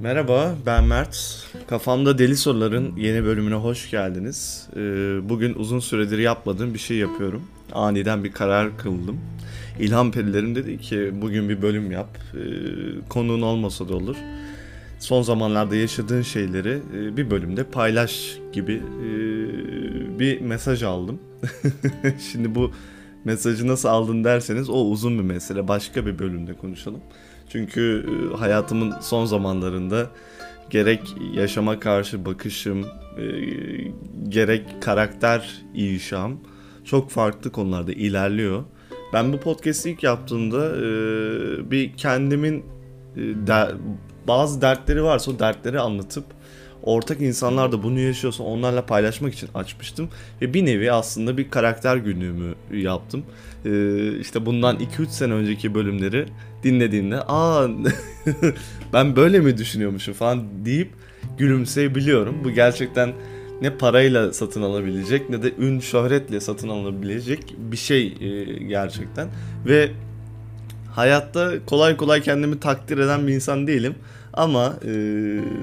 Merhaba, ben Mert. Kafamda Deli Sorular'ın yeni bölümüne hoş geldiniz. Ee, bugün uzun süredir yapmadığım bir şey yapıyorum. Aniden bir karar kıldım. İlham Perilerim dedi ki bugün bir bölüm yap. Ee, konuğun olmasa da olur. Son zamanlarda yaşadığın şeyleri e, bir bölümde paylaş gibi e, bir mesaj aldım. Şimdi bu mesajı nasıl aldın derseniz o uzun bir mesele. Başka bir bölümde konuşalım. Çünkü e, hayatımın son zamanlarında gerek yaşama karşı bakışım, e, gerek karakter inşam çok farklı konularda ilerliyor. Ben bu podcast'i ilk yaptığımda e, bir kendimin bazı dertleri varsa o dertleri anlatıp ortak insanlar da bunu yaşıyorsa onlarla paylaşmak için açmıştım. Ve bir nevi aslında bir karakter günlüğümü yaptım. Ee, işte bundan 2-3 sene önceki bölümleri dinlediğimde aa ben böyle mi düşünüyormuşum falan deyip gülümseyebiliyorum. Bu gerçekten ne parayla satın alabilecek ne de ün şöhretle satın alınabilecek bir şey e, gerçekten. Ve hayatta kolay kolay kendimi takdir eden bir insan değilim. Ama e,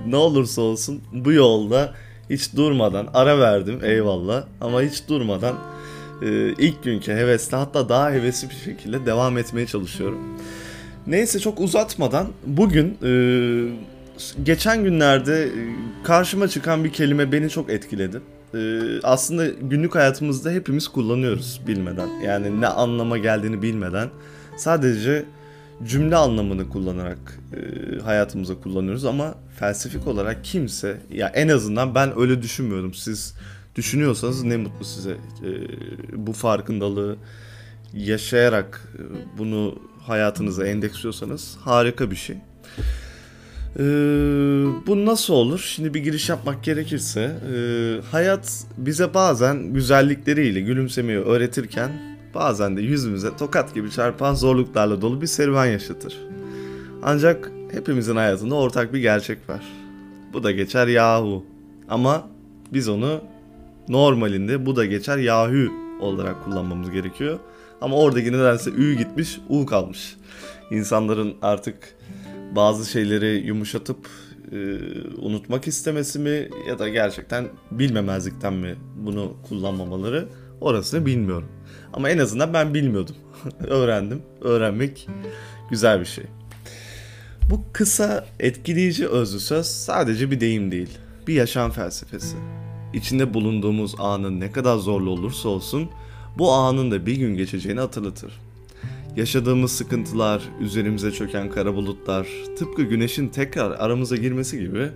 ne olursa olsun bu yolda hiç durmadan ara verdim eyvallah ama hiç durmadan e, ilk günkü hevesle hatta daha hevesli bir şekilde devam etmeye çalışıyorum. Neyse çok uzatmadan bugün e, geçen günlerde e, karşıma çıkan bir kelime beni çok etkiledi. E, aslında günlük hayatımızda hepimiz kullanıyoruz bilmeden. Yani ne anlama geldiğini bilmeden. Sadece cümle anlamını kullanarak e, hayatımıza kullanıyoruz ama felsefik olarak kimse ya en azından ben öyle düşünmüyorum. Siz düşünüyorsanız ne mutlu size. E, bu farkındalığı yaşayarak e, bunu hayatınıza endeksliyorsanız harika bir şey. Ee, bu nasıl olur? Şimdi bir giriş yapmak gerekirse e, hayat bize bazen güzellikleriyle gülümsemeyi öğretirken bazen de yüzümüze tokat gibi çarpan zorluklarla dolu bir serüven yaşatır. Ancak hepimizin hayatında ortak bir gerçek var. Bu da geçer yahu. Ama biz onu normalinde bu da geçer yahu olarak kullanmamız gerekiyor. Ama oradaki nedense ü gitmiş, u kalmış. İnsanların artık bazı şeyleri yumuşatıp e, unutmak istemesi mi ya da gerçekten bilmemezlikten mi bunu kullanmamaları orasını bilmiyorum. Ama en azından ben bilmiyordum. Öğrendim. Öğrenmek güzel bir şey. Bu kısa, etkileyici özlü söz sadece bir deyim değil. Bir yaşam felsefesi. İçinde bulunduğumuz anın ne kadar zorlu olursa olsun bu anın da bir gün geçeceğini hatırlatır. Yaşadığımız sıkıntılar, üzerimize çöken kara bulutlar, tıpkı güneşin tekrar aramıza girmesi gibi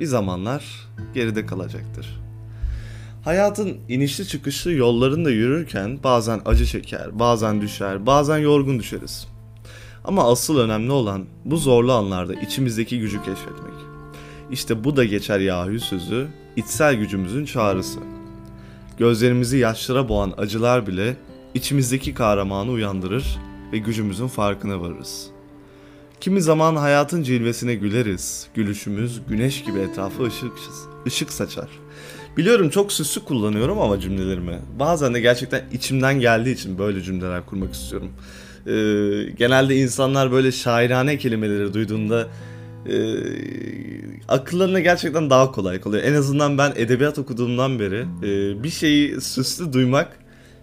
bir zamanlar geride kalacaktır. Hayatın inişli çıkışlı yollarında yürürken bazen acı çeker, bazen düşer, bazen yorgun düşeriz. Ama asıl önemli olan bu zorlu anlarda içimizdeki gücü keşfetmek. İşte bu da geçer Yahü sözü, içsel gücümüzün çağrısı. Gözlerimizi yaşlara boğan acılar bile içimizdeki kahramanı uyandırır ve gücümüzün farkına varırız. Kimi zaman hayatın cilvesine güleriz, gülüşümüz güneş gibi etrafı ışık, ışık saçar. Biliyorum çok süslü kullanıyorum ama cümlelerimi. Bazen de gerçekten içimden geldiği için böyle cümleler kurmak istiyorum. Ee, genelde insanlar böyle şairane kelimeleri duyduğunda e, akıllarına gerçekten daha kolay kalıyor. En azından ben edebiyat okuduğumdan beri e, bir şeyi süslü duymak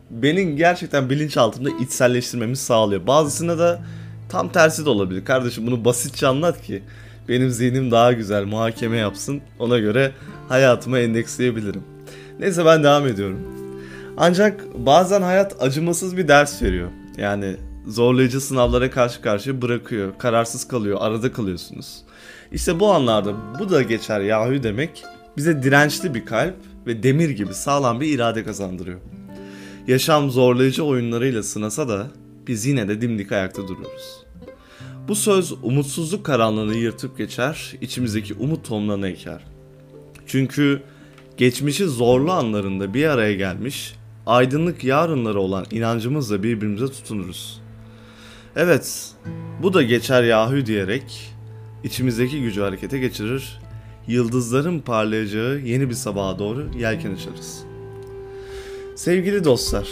benim gerçekten bilinçaltımda içselleştirmemi sağlıyor. Bazısına da tam tersi de olabilir. Kardeşim bunu basitçe anlat ki benim zihnim daha güzel muhakeme yapsın. Ona göre hayatıma endeksleyebilirim. Neyse ben devam ediyorum. Ancak bazen hayat acımasız bir ders veriyor. Yani zorlayıcı sınavlara karşı karşıya bırakıyor. Kararsız kalıyor, arada kalıyorsunuz. İşte bu anlarda bu da geçer Yahü demek bize dirençli bir kalp ve demir gibi sağlam bir irade kazandırıyor. Yaşam zorlayıcı oyunlarıyla sınasa da biz yine de dimdik ayakta duruyoruz. Bu söz umutsuzluk karanlığını yırtıp geçer, içimizdeki umut tohumlarını eker. Çünkü geçmişi zorlu anlarında bir araya gelmiş, aydınlık yarınları olan inancımızla birbirimize tutunuruz. Evet, bu da geçer Yahü diyerek içimizdeki gücü harekete geçirir, yıldızların parlayacağı yeni bir sabaha doğru yelken açarız. Sevgili dostlar,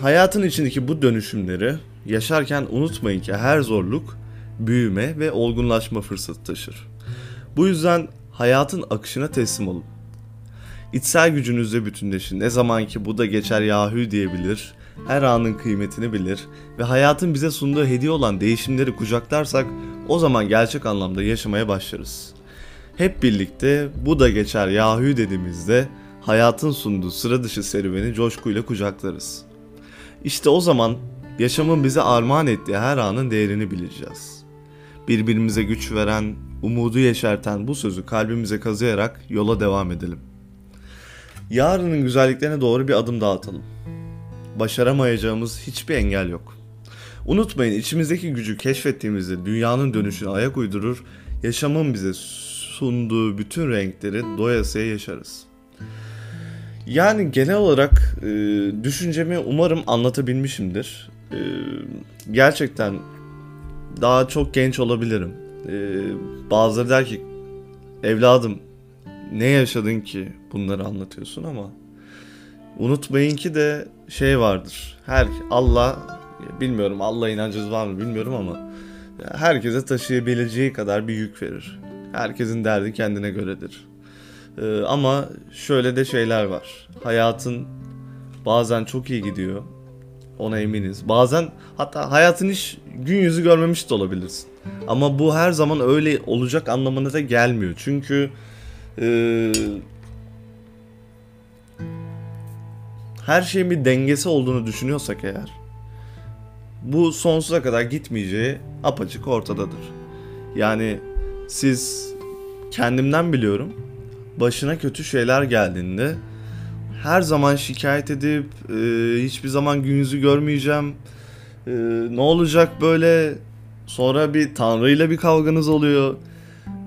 hayatın içindeki bu dönüşümleri yaşarken unutmayın ki her zorluk büyüme ve olgunlaşma fırsatı taşır. Bu yüzden hayatın akışına teslim olun. İçsel gücünüzle bütünleşin. Ne zaman ki bu da geçer Yahü diyebilir, her anın kıymetini bilir ve hayatın bize sunduğu hediye olan değişimleri kucaklarsak o zaman gerçek anlamda yaşamaya başlarız. Hep birlikte bu da geçer Yahü dediğimizde hayatın sunduğu sıra dışı serüveni coşkuyla kucaklarız. İşte o zaman yaşamın bize armağan ettiği her anın değerini bileceğiz. Birbirimize güç veren, umudu yeşerten bu sözü kalbimize kazıyarak yola devam edelim. Yarının güzelliklerine doğru bir adım daha atalım. Başaramayacağımız hiçbir engel yok. Unutmayın içimizdeki gücü keşfettiğimizde dünyanın dönüşüne ayak uydurur, yaşamın bize sunduğu bütün renkleri doyasıya yaşarız. Yani genel olarak e, düşüncemi umarım anlatabilmişimdir. E, gerçekten daha çok genç olabilirim. E, bazıları der ki evladım ne yaşadın ki bunları anlatıyorsun ama unutmayın ki de şey vardır. Her Allah bilmiyorum Allah inancınız var mı bilmiyorum ama herkese taşıyabileceği kadar bir yük verir. Herkesin derdi kendine göredir. Ee, ama şöyle de şeyler var. Hayatın bazen çok iyi gidiyor. Ona eminiz. Bazen hatta hayatın hiç gün yüzü görmemiş de olabilirsin. Ama bu her zaman öyle olacak anlamına da gelmiyor. Çünkü e, her şeyin bir dengesi olduğunu düşünüyorsak eğer bu sonsuza kadar gitmeyeceği apaçık ortadadır. Yani siz kendimden biliyorum başına kötü şeyler geldiğinde her zaman şikayet edip e, hiçbir zaman gün yüzü görmeyeceğim. E, ne olacak böyle? Sonra bir tanrıyla bir kavganız oluyor.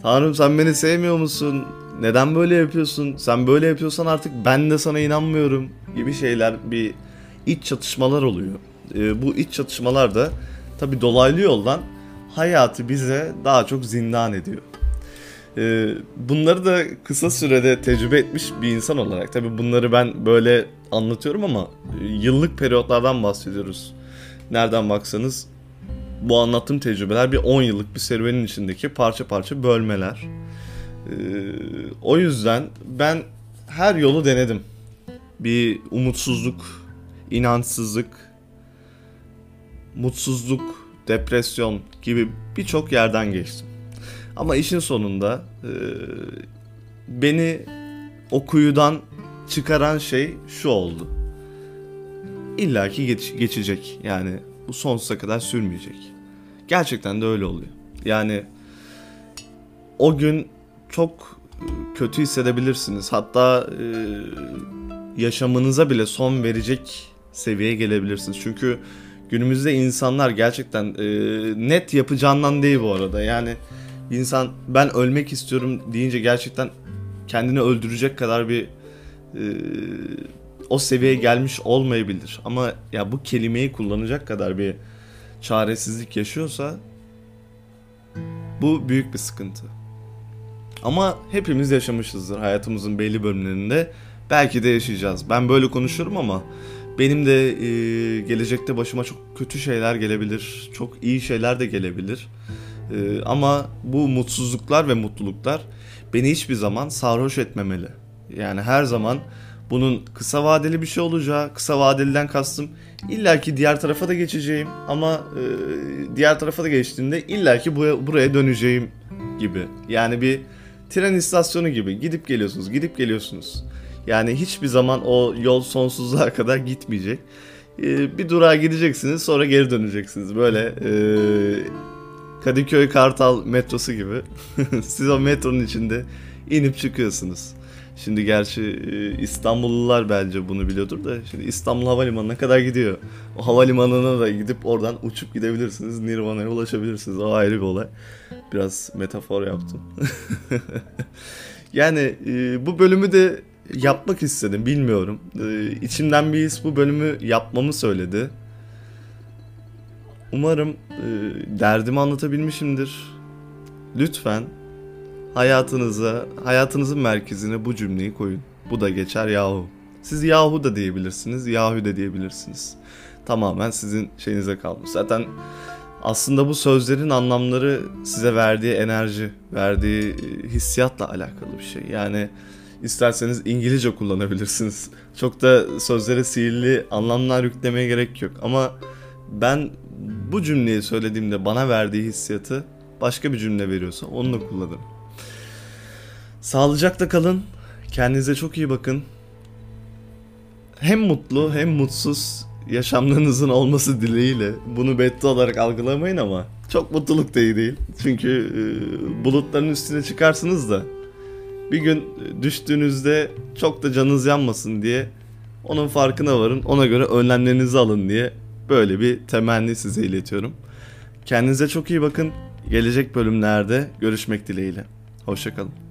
Tanrım sen beni sevmiyor musun? Neden böyle yapıyorsun? Sen böyle yapıyorsan artık ben de sana inanmıyorum gibi şeyler bir iç çatışmalar oluyor. E, bu iç çatışmalar da tabi dolaylı yoldan hayatı bize daha çok zindan ediyor. Ee, bunları da kısa sürede tecrübe etmiş bir insan olarak tabi bunları ben böyle anlatıyorum ama yıllık periyotlardan bahsediyoruz. Nereden baksanız bu anlattığım tecrübeler bir 10 yıllık bir serüvenin içindeki parça parça bölmeler. Ee, o yüzden ben her yolu denedim. Bir umutsuzluk, inançsızlık, mutsuzluk, depresyon gibi birçok yerden geçtim. Ama işin sonunda e, beni o kuyudan çıkaran şey şu oldu. İlla ki geç, geçecek. Yani bu sonsuza kadar sürmeyecek. Gerçekten de öyle oluyor. Yani o gün çok kötü hissedebilirsiniz. Hatta e, yaşamınıza bile son verecek seviyeye gelebilirsiniz. Çünkü günümüzde insanlar gerçekten e, net yapacağından değil bu arada. Yani insan ben ölmek istiyorum deyince gerçekten kendini öldürecek kadar bir e, o seviyeye gelmiş olmayabilir. Ama ya bu kelimeyi kullanacak kadar bir çaresizlik yaşıyorsa bu büyük bir sıkıntı. Ama hepimiz yaşamışızdır hayatımızın belli bölümlerinde. Belki de yaşayacağız. Ben böyle konuşuyorum ama benim de e, gelecekte başıma çok kötü şeyler gelebilir. Çok iyi şeyler de gelebilir. Ee, ama bu mutsuzluklar ve mutluluklar beni hiçbir zaman sarhoş etmemeli. Yani her zaman bunun kısa vadeli bir şey olacağı, kısa vadeliden kastım illaki diğer tarafa da geçeceğim ama e, diğer tarafa da geçtiğimde illaki buraya, buraya döneceğim gibi. Yani bir tren istasyonu gibi gidip geliyorsunuz, gidip geliyorsunuz. Yani hiçbir zaman o yol sonsuzluğa kadar gitmeyecek. E, bir durağa gideceksiniz sonra geri döneceksiniz. Böyle e, Kadıköy Kartal metrosu gibi. Siz o metronun içinde inip çıkıyorsunuz. Şimdi gerçi e, İstanbullular bence bunu biliyordur da şimdi İstanbul Havalimanı'na kadar gidiyor. O havalimanına da gidip oradan uçup gidebilirsiniz. Nirvana'ya ulaşabilirsiniz. O ayrı bir olay. Biraz metafor yaptım. yani e, bu bölümü de yapmak istedim bilmiyorum. E, içimden bir his bu bölümü yapmamı söyledi. Umarım e, derdimi anlatabilmişimdir. Lütfen hayatınıza, hayatınızın merkezine bu cümleyi koyun. Bu da geçer yahu. Siz yahu da diyebilirsiniz, yahu da diyebilirsiniz. Tamamen sizin şeyinize kalmış. Zaten aslında bu sözlerin anlamları size verdiği enerji, verdiği e, hissiyatla alakalı bir şey. Yani isterseniz İngilizce kullanabilirsiniz. Çok da sözlere sihirli anlamlar yüklemeye gerek yok. Ama ben bu cümleyi söylediğimde bana verdiği hissiyatı başka bir cümle veriyorsa onu da kullanırım. Sağlıcakla kalın. Kendinize çok iyi bakın. Hem mutlu hem mutsuz yaşamlarınızın olması dileğiyle bunu beddua olarak algılamayın ama çok mutluluk da iyi değil. Çünkü e, bulutların üstüne çıkarsınız da bir gün düştüğünüzde çok da canınız yanmasın diye onun farkına varın. Ona göre önlemlerinizi alın diye böyle bir temenni size iletiyorum. Kendinize çok iyi bakın. Gelecek bölümlerde görüşmek dileğiyle. Hoşçakalın.